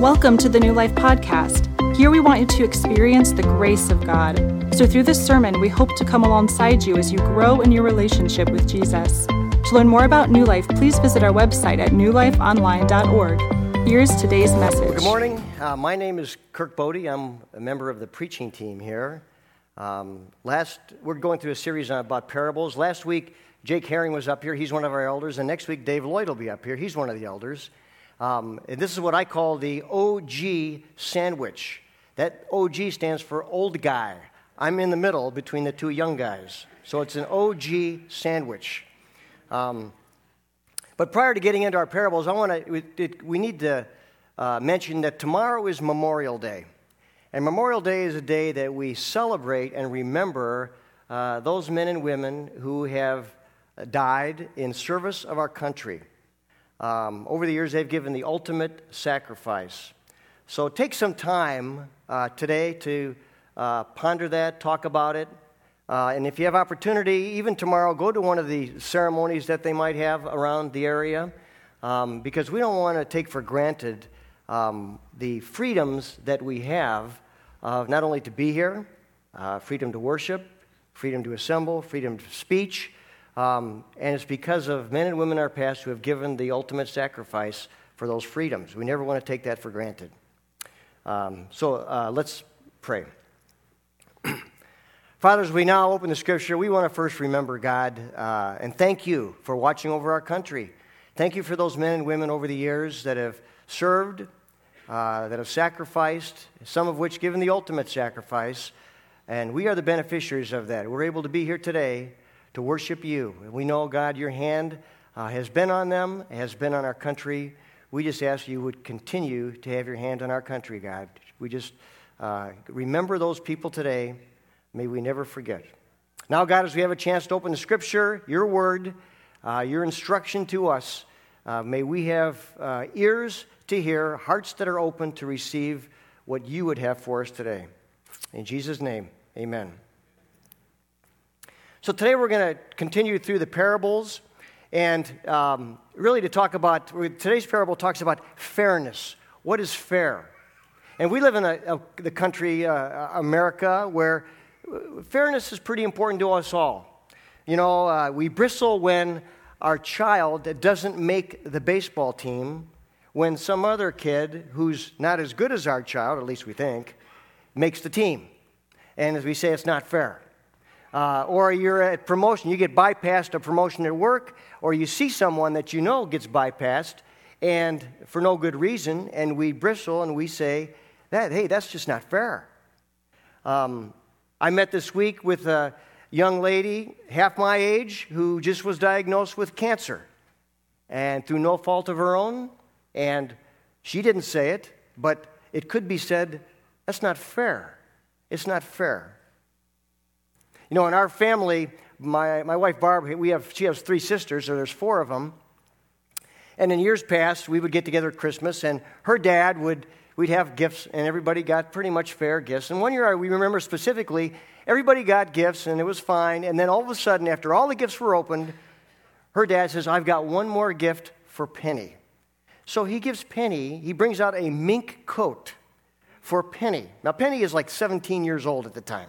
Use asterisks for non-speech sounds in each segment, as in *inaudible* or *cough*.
Welcome to the New Life Podcast. Here we want you to experience the grace of God. So, through this sermon, we hope to come alongside you as you grow in your relationship with Jesus. To learn more about New Life, please visit our website at newlifeonline.org. Here's today's message. Good morning. Uh, my name is Kirk Bode. I'm a member of the preaching team here. Um, last, we're going through a series about parables. Last week, Jake Herring was up here. He's one of our elders. And next week, Dave Lloyd will be up here. He's one of the elders. Um, and this is what I call the OG sandwich. That OG stands for old guy. I'm in the middle between the two young guys. So it's an OG sandwich. Um, but prior to getting into our parables, I want to, we need to uh, mention that tomorrow is Memorial Day. And Memorial Day is a day that we celebrate and remember uh, those men and women who have died in service of our country. Um, over the years, they've given the ultimate sacrifice. So take some time uh, today to uh, ponder that, talk about it. Uh, and if you have opportunity, even tomorrow, go to one of the ceremonies that they might have around the area. Um, because we don't want to take for granted um, the freedoms that we have of not only to be here, uh, freedom to worship, freedom to assemble, freedom of speech, um, and it's because of men and women in our past who have given the ultimate sacrifice for those freedoms. We never want to take that for granted. Um, so uh, let's pray. *clears throat* Father, as we now open the scripture, we want to first remember God uh, and thank you for watching over our country. Thank you for those men and women over the years that have served, uh, that have sacrificed, some of which given the ultimate sacrifice. And we are the beneficiaries of that. We're able to be here today to worship you. We know, God, your hand uh, has been on them, has been on our country. We just ask you would continue to have your hand on our country, God. We just uh, remember those people today. May we never forget. Now, God, as we have a chance to open the scripture, your word, uh, your instruction to us, uh, may we have uh, ears to hear, hearts that are open to receive what you would have for us today. In Jesus' name, amen. So today we're going to continue through the parables and um, really to talk about today's parable talks about fairness. What is fair? And we live in a, a, the country, uh, America, where fairness is pretty important to us all. You know, uh, we bristle when our child doesn't make the baseball team, when some other kid who's not as good as our child, at least we think, makes the team. And as we say, it's not fair uh, or you're at promotion, you get bypassed a promotion at work, or you see someone that you know gets bypassed, and for no good reason, and we bristle and we say, that, hey, that's just not fair. Um, I met this week with a young lady, half my age, who just was diagnosed with cancer, and through no fault of her own, and she didn't say it, but it could be said, that's not fair. It's not fair. You know, in our family, my, my wife Barb, we have, she has three sisters, so there's four of them. And in years past, we would get together at Christmas, and her dad would, we'd have gifts, and everybody got pretty much fair gifts. And one year, we remember specifically, everybody got gifts, and it was fine. And then all of a sudden, after all the gifts were opened, her dad says, I've got one more gift for Penny. So he gives Penny, he brings out a mink coat for Penny. Now, Penny is like 17 years old at the time.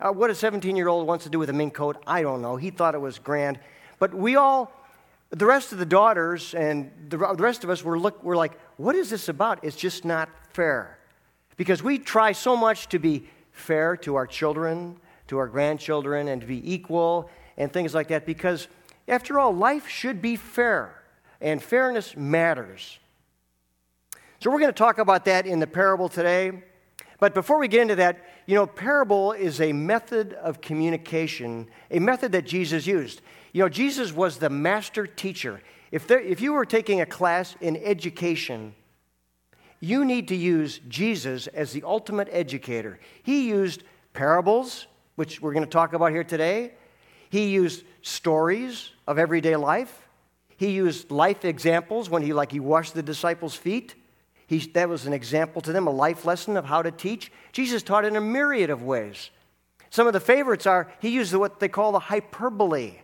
Uh, what a 17 year old wants to do with a mink coat, I don't know. He thought it was grand. But we all, the rest of the daughters and the, the rest of us were, look, were like, what is this about? It's just not fair. Because we try so much to be fair to our children, to our grandchildren, and to be equal and things like that. Because after all, life should be fair, and fairness matters. So we're going to talk about that in the parable today. But before we get into that, you know, parable is a method of communication, a method that Jesus used. You know, Jesus was the master teacher. If, there, if you were taking a class in education, you need to use Jesus as the ultimate educator. He used parables, which we're going to talk about here today. He used stories of everyday life. He used life examples when he like he washed the disciples' feet. He, that was an example to them, a life lesson of how to teach. Jesus taught in a myriad of ways. Some of the favorites are he used what they call the hyperbole.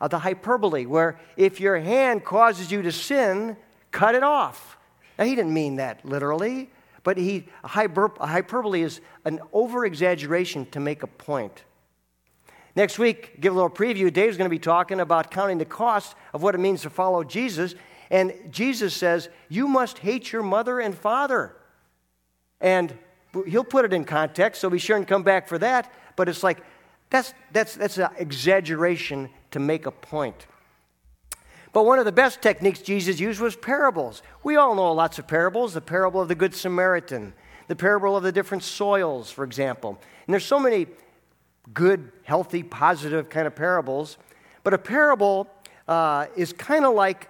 Uh, the hyperbole, where if your hand causes you to sin, cut it off. Now, he didn't mean that literally, but he, hyper, a hyperbole is an over exaggeration to make a point. Next week, give a little preview. Dave's going to be talking about counting the cost of what it means to follow Jesus. And Jesus says, You must hate your mother and father. And he'll put it in context, so be sure and come back for that. But it's like, that's, that's, that's an exaggeration to make a point. But one of the best techniques Jesus used was parables. We all know lots of parables the parable of the Good Samaritan, the parable of the different soils, for example. And there's so many good, healthy, positive kind of parables. But a parable uh, is kind of like,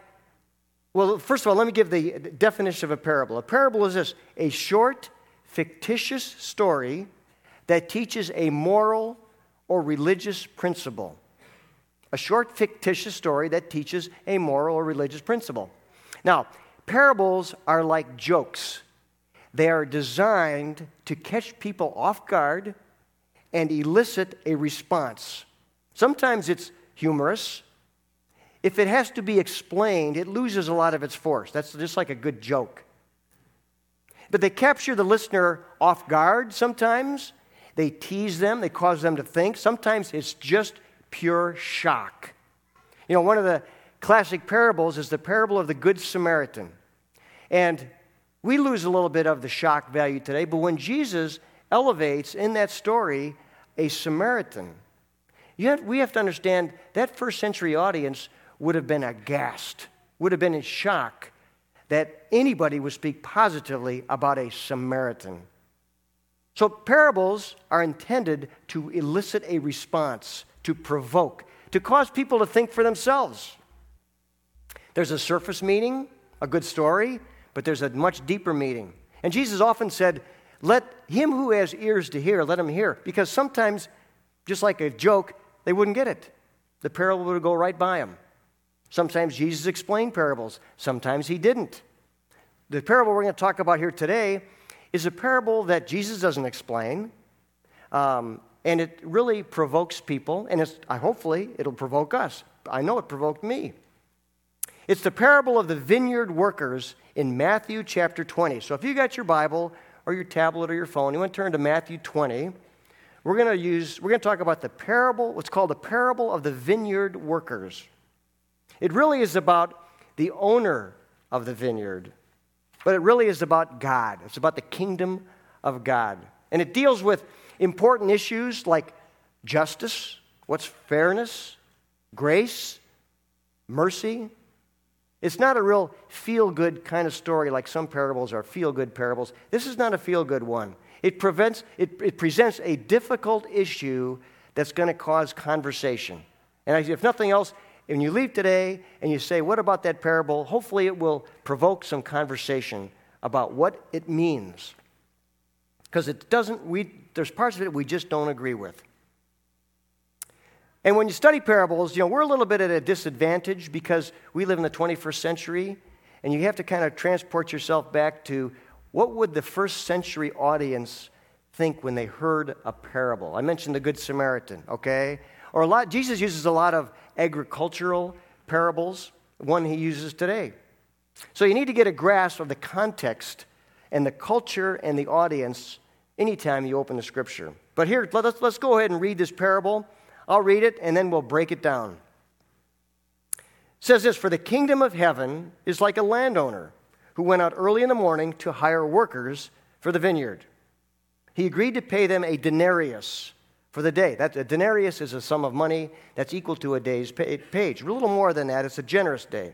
well, first of all, let me give the definition of a parable. A parable is this a short, fictitious story that teaches a moral or religious principle. A short, fictitious story that teaches a moral or religious principle. Now, parables are like jokes, they are designed to catch people off guard and elicit a response. Sometimes it's humorous. If it has to be explained, it loses a lot of its force. That's just like a good joke. But they capture the listener off guard sometimes. They tease them, they cause them to think. Sometimes it's just pure shock. You know, one of the classic parables is the parable of the Good Samaritan. And we lose a little bit of the shock value today, but when Jesus elevates in that story a Samaritan, have, we have to understand that first century audience would have been aghast, would have been in shock that anybody would speak positively about a Samaritan. So, parables are intended to elicit a response, to provoke, to cause people to think for themselves. There's a surface meaning, a good story, but there's a much deeper meaning. And Jesus often said, Let him who has ears to hear, let him hear. Because sometimes, just like a joke, they wouldn't get it. The parable would go right by them. Sometimes Jesus explained parables, sometimes he didn't. The parable we're going to talk about here today is a parable that Jesus doesn't explain, um, and it really provokes people, and it's, I, hopefully it'll provoke us. I know it provoked me. It's the parable of the vineyard workers in Matthew chapter 20. So if you got your Bible or your tablet or your phone, you want to turn to Matthew 20. We're going to use, we're going to talk about the parable, what's called the parable of the vineyard workers. It really is about the owner of the vineyard, but it really is about God. It's about the kingdom of God. And it deals with important issues like justice, what's fairness, grace, mercy. It's not a real feel good kind of story like some parables are feel good parables. This is not a feel good one. It, prevents, it, it presents a difficult issue that's going to cause conversation. And if nothing else, when you leave today and you say, What about that parable? Hopefully, it will provoke some conversation about what it means. Because it doesn't, we, there's parts of it we just don't agree with. And when you study parables, you know, we're a little bit at a disadvantage because we live in the 21st century, and you have to kind of transport yourself back to what would the first century audience think when they heard a parable? I mentioned the Good Samaritan, okay? Or a lot, Jesus uses a lot of agricultural parables, one he uses today. So you need to get a grasp of the context and the culture and the audience anytime you open the scripture. But here, let's, let's go ahead and read this parable. I'll read it and then we'll break it down. It says this For the kingdom of heaven is like a landowner who went out early in the morning to hire workers for the vineyard. He agreed to pay them a denarius for the day. That, a denarius is a sum of money that's equal to a day's page. A little more than that, it's a generous day.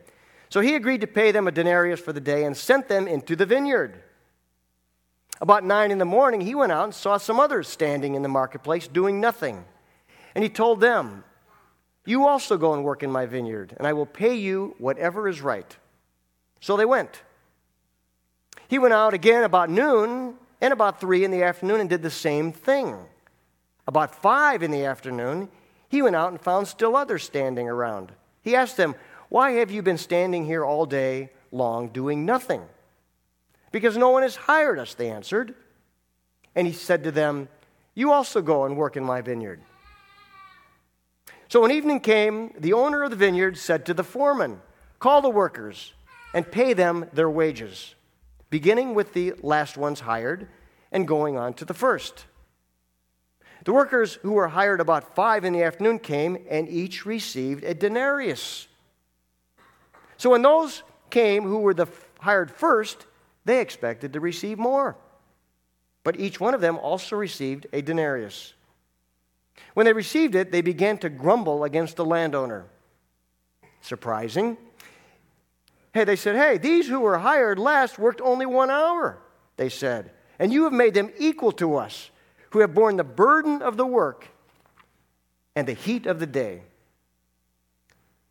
So he agreed to pay them a denarius for the day and sent them into the vineyard. About nine in the morning, he went out and saw some others standing in the marketplace doing nothing. And he told them, You also go and work in my vineyard, and I will pay you whatever is right. So they went. He went out again about noon and about three in the afternoon and did the same thing. About five in the afternoon, he went out and found still others standing around. He asked them, Why have you been standing here all day long doing nothing? Because no one has hired us, they answered. And he said to them, You also go and work in my vineyard. So when evening came, the owner of the vineyard said to the foreman, Call the workers and pay them their wages, beginning with the last ones hired and going on to the first. The workers who were hired about five in the afternoon came, and each received a denarius. So when those came who were the hired first, they expected to receive more. But each one of them also received a denarius. When they received it, they began to grumble against the landowner. Surprising. Hey, they said, Hey, these who were hired last worked only one hour, they said, and you have made them equal to us who have borne the burden of the work and the heat of the day.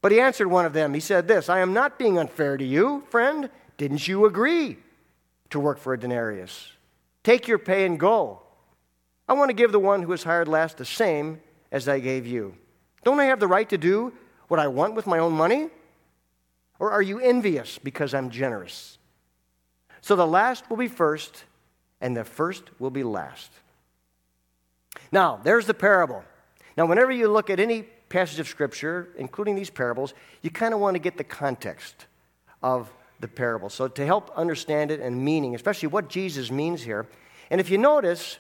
But he answered one of them. He said, This I am not being unfair to you, friend. Didn't you agree to work for a denarius? Take your pay and go. I want to give the one who was hired last the same as I gave you. Don't I have the right to do what I want with my own money? Or are you envious because I'm generous? So the last will be first, and the first will be last. Now, there's the parable. Now, whenever you look at any passage of Scripture, including these parables, you kind of want to get the context of the parable. So, to help understand it and meaning, especially what Jesus means here. And if you notice,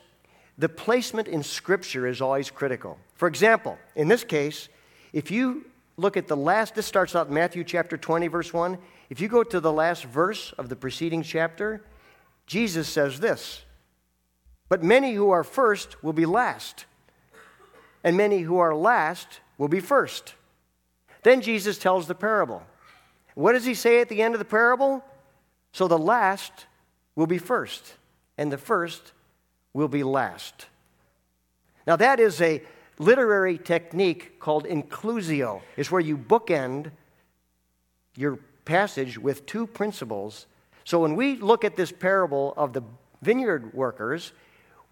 the placement in Scripture is always critical. For example, in this case, if you look at the last, this starts out in Matthew chapter 20, verse 1. If you go to the last verse of the preceding chapter, Jesus says this but many who are first will be last, and many who are last will be first. Then Jesus tells the parable. What does he say at the end of the parable? So the last will be first, and the first will be last. Now, that is a literary technique called inclusio. It's where you bookend your passage with two principles. So when we look at this parable of the vineyard workers,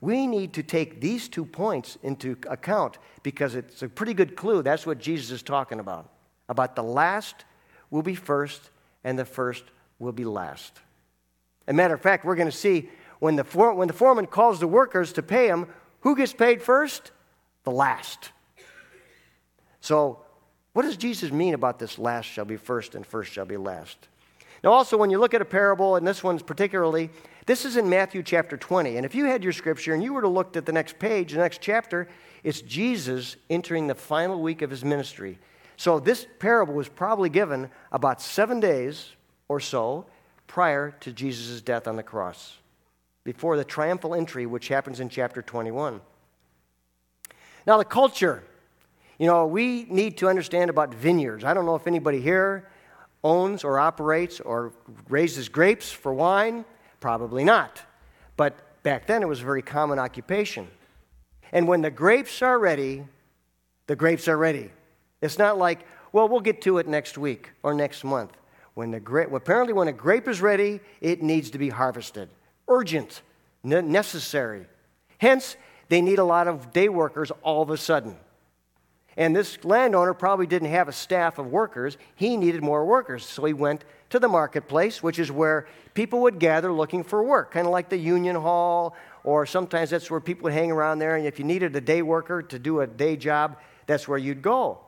we need to take these two points into account because it's a pretty good clue. That's what Jesus is talking about. About the last will be first and the first will be last. As a matter of fact, we're going to see when the, when the foreman calls the workers to pay them, who gets paid first? The last. So, what does Jesus mean about this last shall be first and first shall be last? Now, also, when you look at a parable, and this one's particularly, this is in Matthew chapter 20. And if you had your scripture and you were to look at the next page, the next chapter, it's Jesus entering the final week of his ministry. So this parable was probably given about seven days or so prior to Jesus' death on the cross, before the triumphal entry, which happens in chapter 21. Now, the culture. You know, we need to understand about vineyards. I don't know if anybody here owns or operates or raises grapes for wine. Probably not. But back then it was a very common occupation. And when the grapes are ready, the grapes are ready. It's not like, well, we'll get to it next week or next month. When the grape, apparently, when a grape is ready, it needs to be harvested. Urgent, necessary. Hence, they need a lot of day workers all of a sudden. And this landowner probably didn't have a staff of workers. He needed more workers. So he went to the marketplace, which is where people would gather looking for work, kind of like the union hall, or sometimes that's where people would hang around there. And if you needed a day worker to do a day job, that's where you'd go.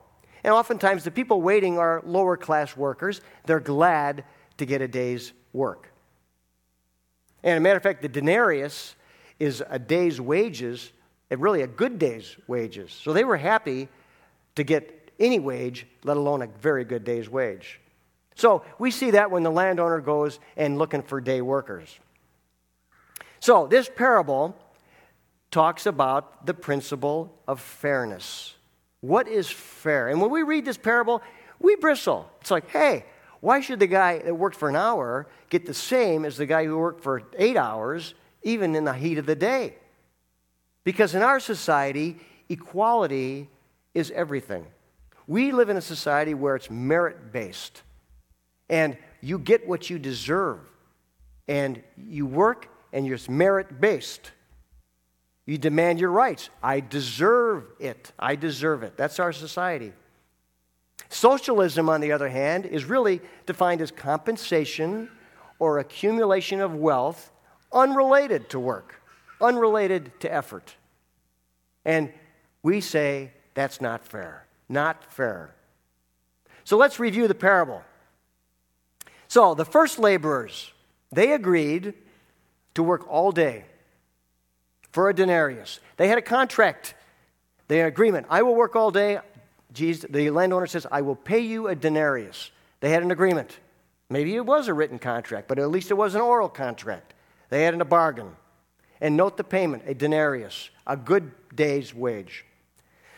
And oftentimes the people waiting are lower class workers. They're glad to get a day's work. And a matter of fact, the denarius is a day's wages, really a good day's wages. So they were happy to get any wage, let alone a very good day's wage. So we see that when the landowner goes and looking for day workers. So this parable talks about the principle of fairness. What is fair? And when we read this parable, we bristle. It's like, hey, why should the guy that worked for an hour get the same as the guy who worked for eight hours, even in the heat of the day? Because in our society, equality is everything. We live in a society where it's merit based, and you get what you deserve, and you work, and you're merit based. You demand your rights. I deserve it. I deserve it. That's our society. Socialism, on the other hand, is really defined as compensation or accumulation of wealth unrelated to work, unrelated to effort. And we say that's not fair. Not fair. So let's review the parable. So the first laborers, They agreed to work all day for a denarius. They had a contract, they had an agreement. I will work all day. Jesus, the landowner says, I will pay you a denarius. They had an agreement. Maybe it was a written contract, but at least it was an oral contract. They had a bargain. And note the payment a denarius, a good day's wage.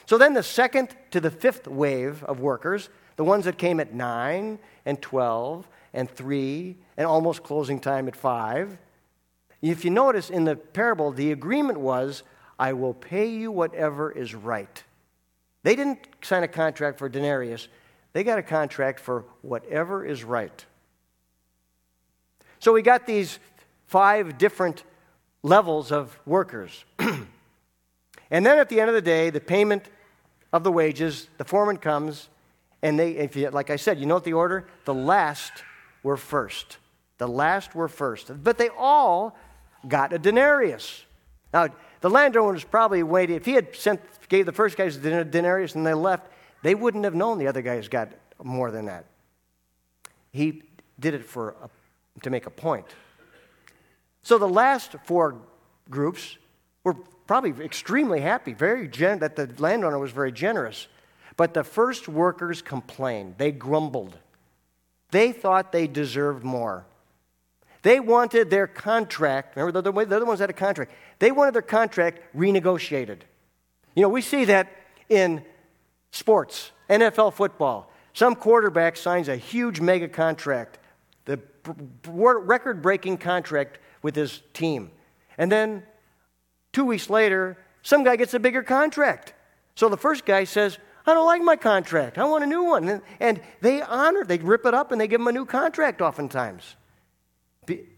So then the second to the fifth wave of workers, the ones that came at 9 and 12 and 3 and almost closing time at 5, if you notice in the parable, the agreement was, I will pay you whatever is right. They didn't sign a contract for denarius, they got a contract for whatever is right. So we got these five different levels of workers. *clears throat* and then at the end of the day, the payment of the wages, the foreman comes, and they, if you, like I said, you know what the order? The last were first. The last were first. But they all got a denarius. Now, the landowner was probably waiting. If he had sent, gave the first guys a denarius and they left, they wouldn't have known the other guys got more than that. He did it for a, to make a point. So the last four groups were probably extremely happy, very gen- that the landowner was very generous. But the first workers complained. They grumbled. They thought they deserved more. They wanted their contract, remember, the, they're the ones that had a contract. They wanted their contract renegotiated. You know, we see that in sports, NFL football. Some quarterback signs a huge mega contract, the record breaking contract with his team. And then two weeks later, some guy gets a bigger contract. So the first guy says, I don't like my contract. I want a new one. And they honor, they rip it up and they give him a new contract oftentimes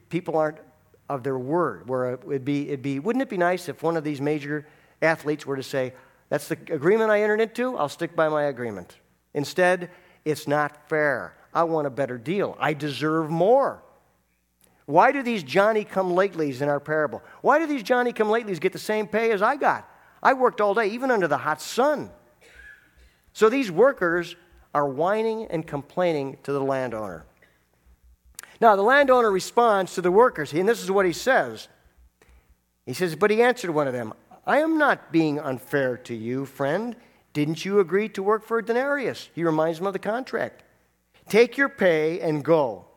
people aren't of their word. Where it'd be, it'd be, wouldn't it be nice if one of these major athletes were to say, That's the agreement I entered into, I'll stick by my agreement. Instead, it's not fair. I want a better deal. I deserve more. Why do these Johnny come latelys in our parable? Why do these Johnny come latelys get the same pay as I got? I worked all day, even under the hot sun. So these workers are whining and complaining to the landowner. Now, the landowner responds to the workers, and this is what he says. He says, But he answered one of them, I am not being unfair to you, friend. Didn't you agree to work for a denarius? He reminds him of the contract. Take your pay and go.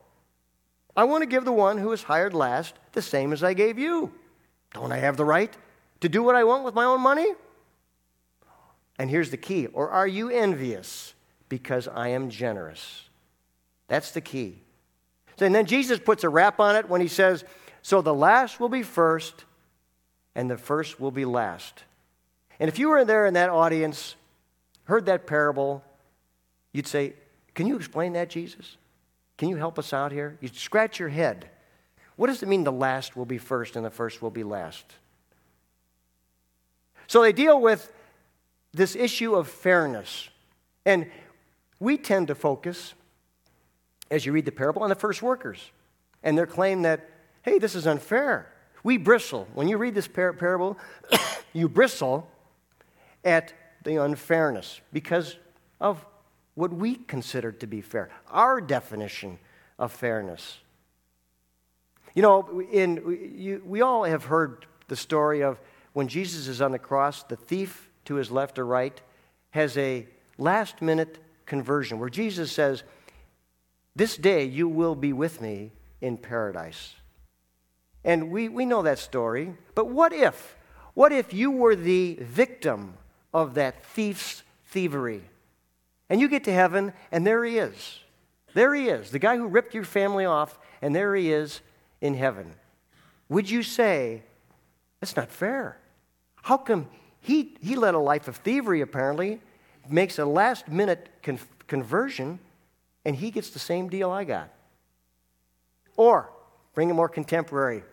I want to give the one who was hired last the same as I gave you. Don't I have the right to do what I want with my own money? And here's the key or are you envious because I am generous? That's the key. And then Jesus puts a wrap on it when he says, So the last will be first, and the first will be last. And if you were there in that audience, heard that parable, you'd say, Can you explain that, Jesus? Can you help us out here? You'd scratch your head. What does it mean the last will be first and the first will be last? So they deal with this issue of fairness. And we tend to focus as you read the parable, on the first workers and their claim that, hey, this is unfair. We bristle. When you read this par- parable, *coughs* you bristle at the unfairness because of what we consider to be fair, our definition of fairness. You know, in, you, we all have heard the story of when Jesus is on the cross, the thief to his left or right has a last minute conversion where Jesus says, this day you will be with me in paradise. And we, we know that story. But what if? What if you were the victim of that thief's thievery? And you get to heaven, and there he is. There he is, the guy who ripped your family off, and there he is in heaven. Would you say, that's not fair? How come he, he led a life of thievery, apparently, makes a last minute con- conversion? and he gets the same deal I got. Or, bring a more contemporary,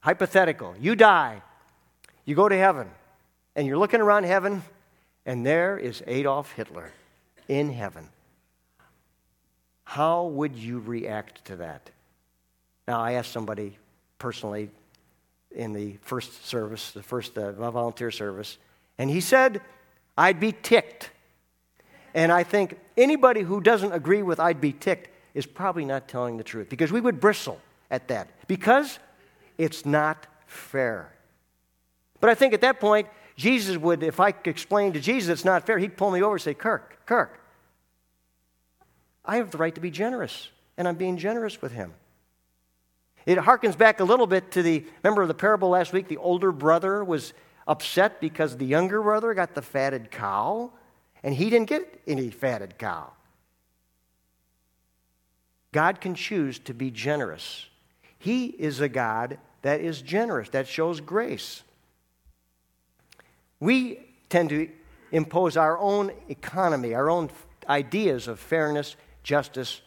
hypothetical. You die, you go to heaven, and you're looking around heaven, and there is Adolf Hitler in heaven. How would you react to that? Now, I asked somebody personally in the first service, the first uh, volunteer service, and he said, I'd be ticked. And I think anybody who doesn't agree with I'd be ticked is probably not telling the truth because we would bristle at that because it's not fair. But I think at that point, Jesus would, if I could explain to Jesus it's not fair, he'd pull me over and say, Kirk, Kirk, I have the right to be generous, and I'm being generous with him. It harkens back a little bit to the, remember the parable last week? The older brother was upset because the younger brother got the fatted cow, and he didn't get any fatted cow. God can choose to be generous. He is a God that is generous, that shows grace. We tend to impose our own economy, our own ideas of fairness, justice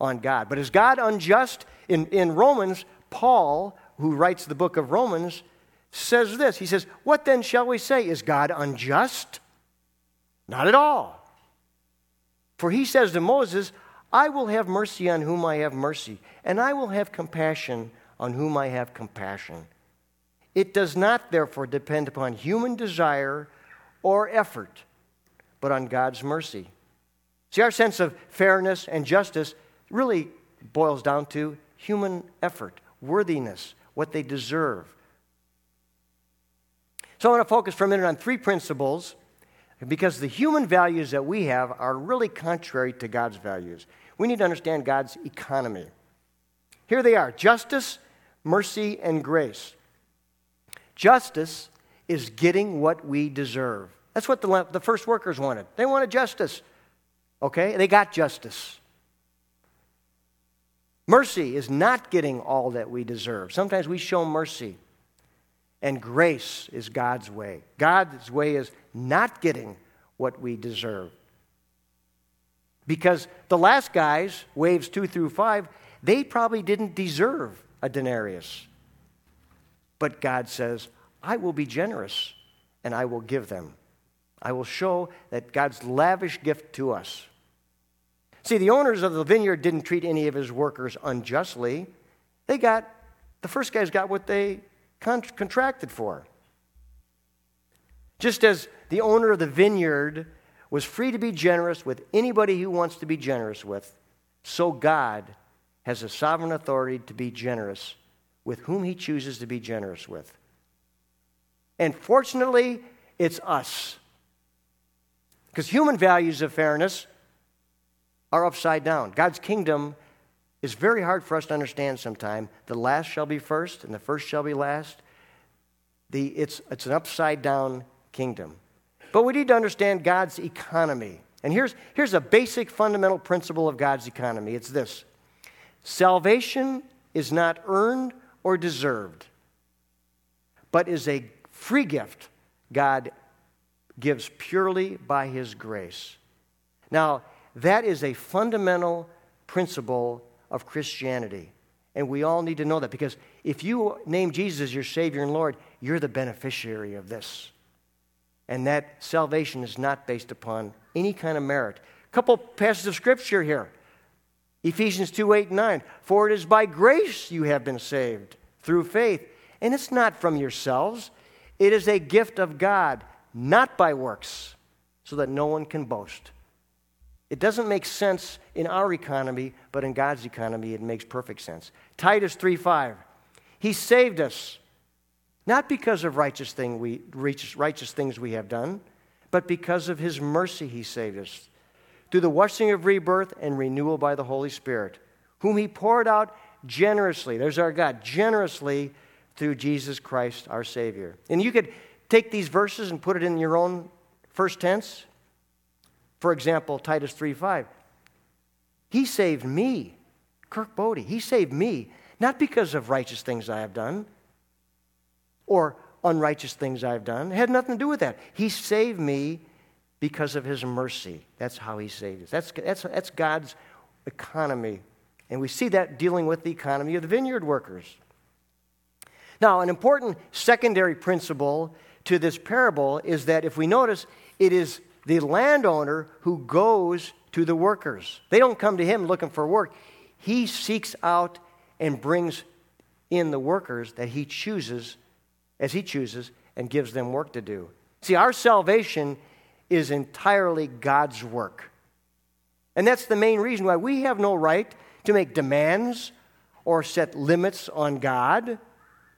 on God. But is God unjust? In, in Romans, Paul, who writes the book of Romans, says this He says, What then shall we say? Is God unjust? Not at all. For he says to Moses, I will have mercy on whom I have mercy, and I will have compassion on whom I have compassion. It does not, therefore, depend upon human desire or effort, but on God's mercy. See, our sense of fairness and justice really boils down to human effort, worthiness, what they deserve. So I want to focus for a minute on three principles because the human values that we have are really contrary to God's values. We need to understand God's economy. Here they are justice, mercy, and grace. Justice is getting what we deserve. That's what the, the first workers wanted. They wanted justice. Okay? They got justice. Mercy is not getting all that we deserve. Sometimes we show mercy. And grace is God's way. God's way is not getting what we deserve. Because the last guys, waves two through five, they probably didn't deserve a denarius. But God says, I will be generous and I will give them. I will show that God's lavish gift to us. See, the owners of the vineyard didn't treat any of his workers unjustly. They got, the first guys got what they con- contracted for. Just as the owner of the vineyard was free to be generous with anybody who wants to be generous with, so God has a sovereign authority to be generous with whom he chooses to be generous with. And fortunately, it's us. Because human values of fairness are upside down. God's kingdom is very hard for us to understand sometimes. The last shall be first, and the first shall be last. The, it's, it's an upside down kingdom. But we need to understand God's economy. And here's, here's a basic fundamental principle of God's economy it's this salvation is not earned or deserved, but is a free gift God gives purely by His grace. Now, that is a fundamental principle of Christianity. And we all need to know that because if you name Jesus your Savior and Lord, you're the beneficiary of this and that salvation is not based upon any kind of merit. A couple passages of scripture here Ephesians 2 8 and 9. For it is by grace you have been saved through faith. And it's not from yourselves, it is a gift of God, not by works, so that no one can boast. It doesn't make sense in our economy, but in God's economy, it makes perfect sense. Titus 3 5. He saved us not because of righteous, thing we, righteous things we have done, but because of his mercy he saved us. Through the washing of rebirth and renewal by the Holy Spirit, whom he poured out generously. There's our God, generously through Jesus Christ our Savior. And you could take these verses and put it in your own first tense. For example, Titus 3 5. He saved me, Kirk Bode. He saved me, not because of righteous things I have done, or unrighteous things I've done. It had nothing to do with that. He saved me because of his mercy. That's how he saved us. That's, that's, that's God's economy. And we see that dealing with the economy of the vineyard workers. Now, an important secondary principle to this parable is that if we notice, it is the landowner who goes to the workers. They don't come to him looking for work. He seeks out and brings in the workers that he chooses as He chooses and gives them work to do. See, our salvation is entirely God's work. And that's the main reason why we have no right to make demands or set limits on God.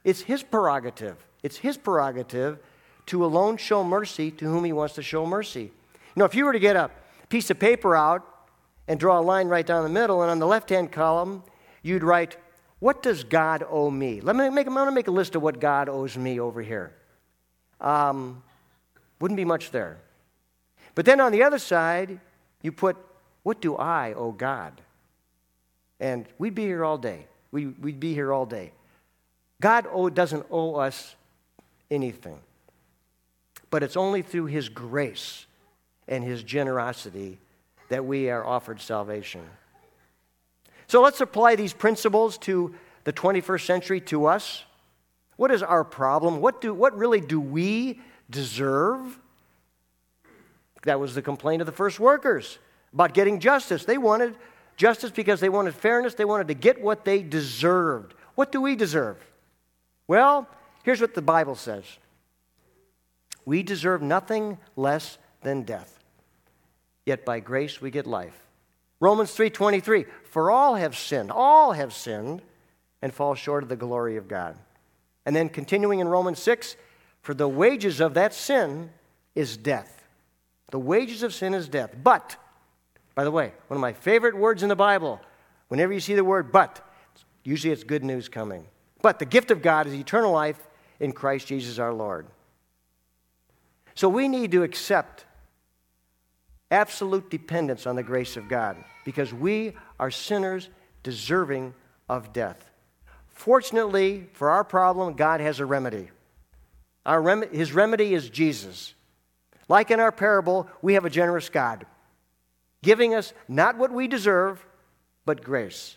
It's His prerogative. It's His prerogative to alone show mercy to whom He wants to show mercy. You know, if you were to get a piece of paper out and draw a line right down the middle, and on the left hand column, you'd write, What does God owe me? Let me make, I'm going to make a list of what God owes me over here. Um, wouldn't be much there. But then on the other side, you put, What do I owe God? And we'd be here all day. We, would be here all day. God owe, doesn't owe us anything, but it's only through His grace and His generosity that we are offered salvation. So let's apply these principles to the 21st century to us. What is our problem? What, do, what really do we deserve? That was the complaint of the first workers about getting justice. They wanted justice because they wanted fairness, they wanted to get what they deserved. What do we deserve? Well, here's what the Bible says We deserve nothing less than death. Yet by grace we get life. Romans 3:23 For all have sinned, all have sinned and fall short of the glory of God. And then continuing in Romans 6, for the wages of that sin is death. The wages of sin is death. But by the way, one of my favorite words in the Bible, whenever you see the word but, usually it's good news coming. But the gift of God is eternal life in Christ Jesus our Lord. So we need to accept absolute dependence on the grace of God because we are sinners deserving of death. Fortunately, for our problem, God has a remedy. Rem- his remedy is Jesus. Like in our parable, we have a generous God giving us not what we deserve, but grace.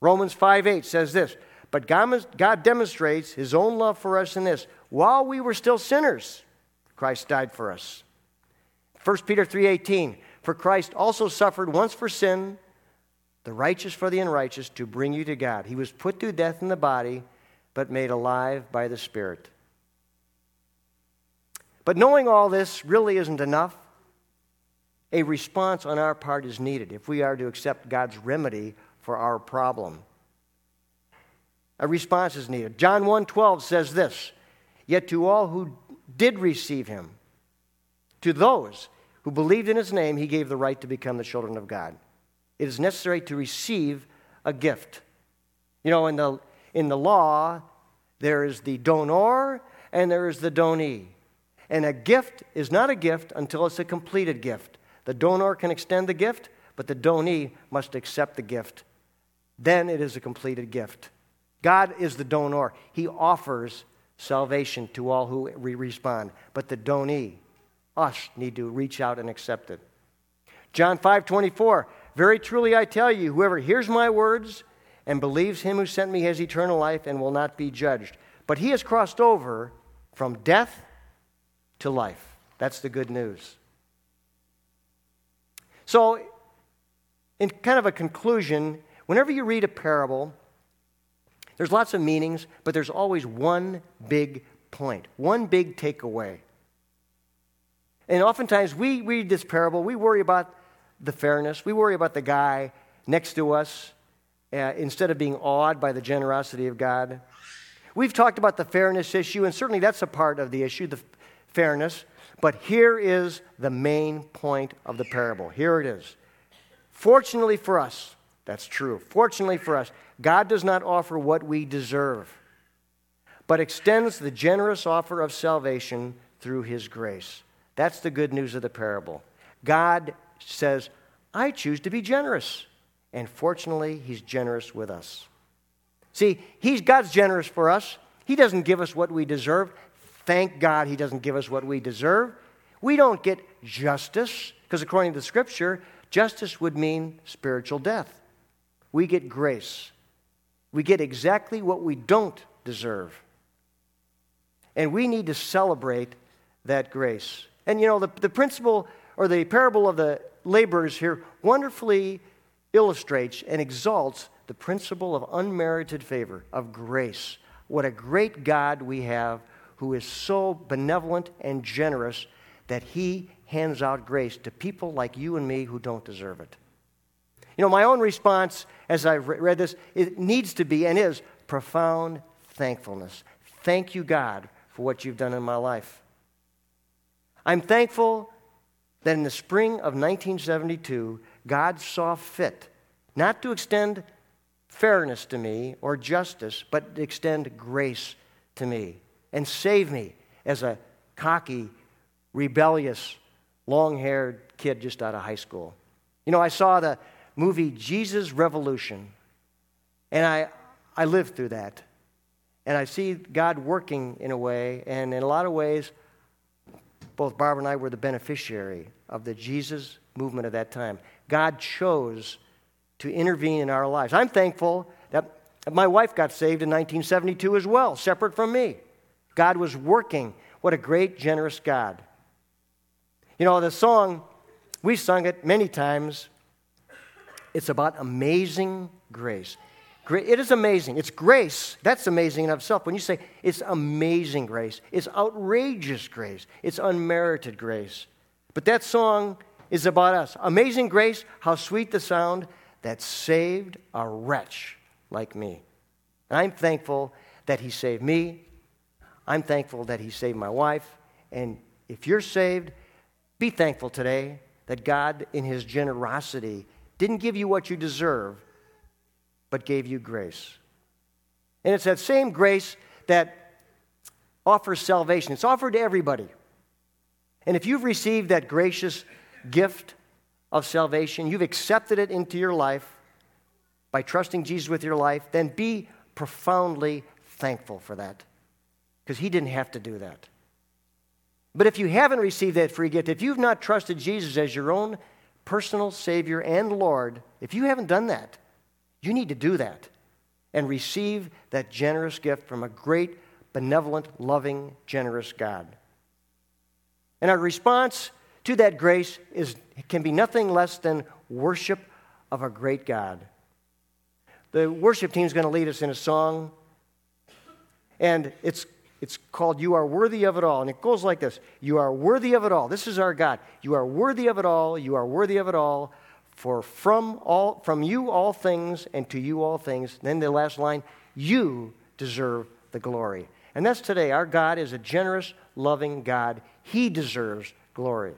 Romans 5 8 says this But God demonstrates his own love for us in this while we were still sinners, Christ died for us. 1 Peter 3:18 For Christ also suffered once for sin, the righteous for the unrighteous to bring you to God. He was put to death in the body, but made alive by the Spirit. But knowing all this really isn't enough a response on our part is needed if we are to accept God's remedy for our problem. A response is needed. John 1:12 says this, "Yet to all who did receive him, to those who believed in his name, he gave the right to become the children of God." It is necessary to receive a gift. You know, in the in the law, there is the donor and there is the donee. And a gift is not a gift until it's a completed gift. The donor can extend the gift, but the donee must accept the gift. Then it is a completed gift. God is the donor. He offers salvation to all who respond. But the donee, us, need to reach out and accept it. John 5 24, very truly I tell you, whoever hears my words and believes him who sent me has eternal life and will not be judged. But he has crossed over from death to life. That's the good news. So, in kind of a conclusion, whenever you read a parable, there's lots of meanings, but there's always one big point, one big takeaway. And oftentimes we read this parable, we worry about the fairness, we worry about the guy next to us uh, instead of being awed by the generosity of God. We've talked about the fairness issue, and certainly that's a part of the issue, the fairness. But here is the main point of the parable. Here it is. Fortunately for us, that's true. Fortunately for us, God does not offer what we deserve, but extends the generous offer of salvation through his grace. That's the good news of the parable. God says, I choose to be generous. And fortunately, he's generous with us. See, he's God's generous for us. He doesn't give us what we deserve. Thank God he doesn't give us what we deserve. We don't get justice, because according to the scripture, justice would mean spiritual death. We get grace. We get exactly what we don't deserve. And we need to celebrate that grace. And you know, the, the principle or the parable of the laborers here wonderfully illustrates and exalts the principle of unmerited favor, of grace. What a great God we have who is so benevolent and generous that he hands out grace to people like you and me who don't deserve it. You know, my own response as I've read this, it needs to be and is profound thankfulness. Thank you, God, for what you've done in my life. I'm thankful that in the spring of 1972, God saw fit not to extend fairness to me or justice, but to extend grace to me and save me as a cocky, rebellious, long haired kid just out of high school. You know, I saw the movie Jesus Revolution, and I, I lived through that. And I see God working in a way, and in a lot of ways, both Barbara and I were the beneficiary of the Jesus movement of that time. God chose to intervene in our lives. I'm thankful that my wife got saved in 1972 as well, separate from me. God was working. What a great, generous God. You know, the song, we sung it many times. It's about amazing grace. It is amazing. It's grace. That's amazing in itself. When you say it's amazing grace, it's outrageous grace, it's unmerited grace. But that song is about us. Amazing grace, how sweet the sound that saved a wretch like me. And I'm thankful that He saved me. I'm thankful that He saved my wife. And if you're saved, be thankful today that God, in His generosity, didn't give you what you deserve, but gave you grace. And it's that same grace that offers salvation. It's offered to everybody. And if you've received that gracious gift of salvation, you've accepted it into your life by trusting Jesus with your life, then be profoundly thankful for that. Because He didn't have to do that. But if you haven't received that free gift, if you've not trusted Jesus as your own personal Savior and Lord, if you haven't done that, you need to do that and receive that generous gift from a great, benevolent, loving, generous God. And our response to that grace is, can be nothing less than worship of a great God. The worship team is going to lead us in a song, and it's, it's called You Are Worthy of It All. And it goes like this You are worthy of it all. This is our God. You are worthy of it all. You are worthy of it all. For from, all, from you all things, and to you all things. then the last line, you deserve the glory. And that's today. Our God is a generous, loving God. He deserves glory.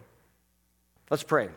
Let's pray.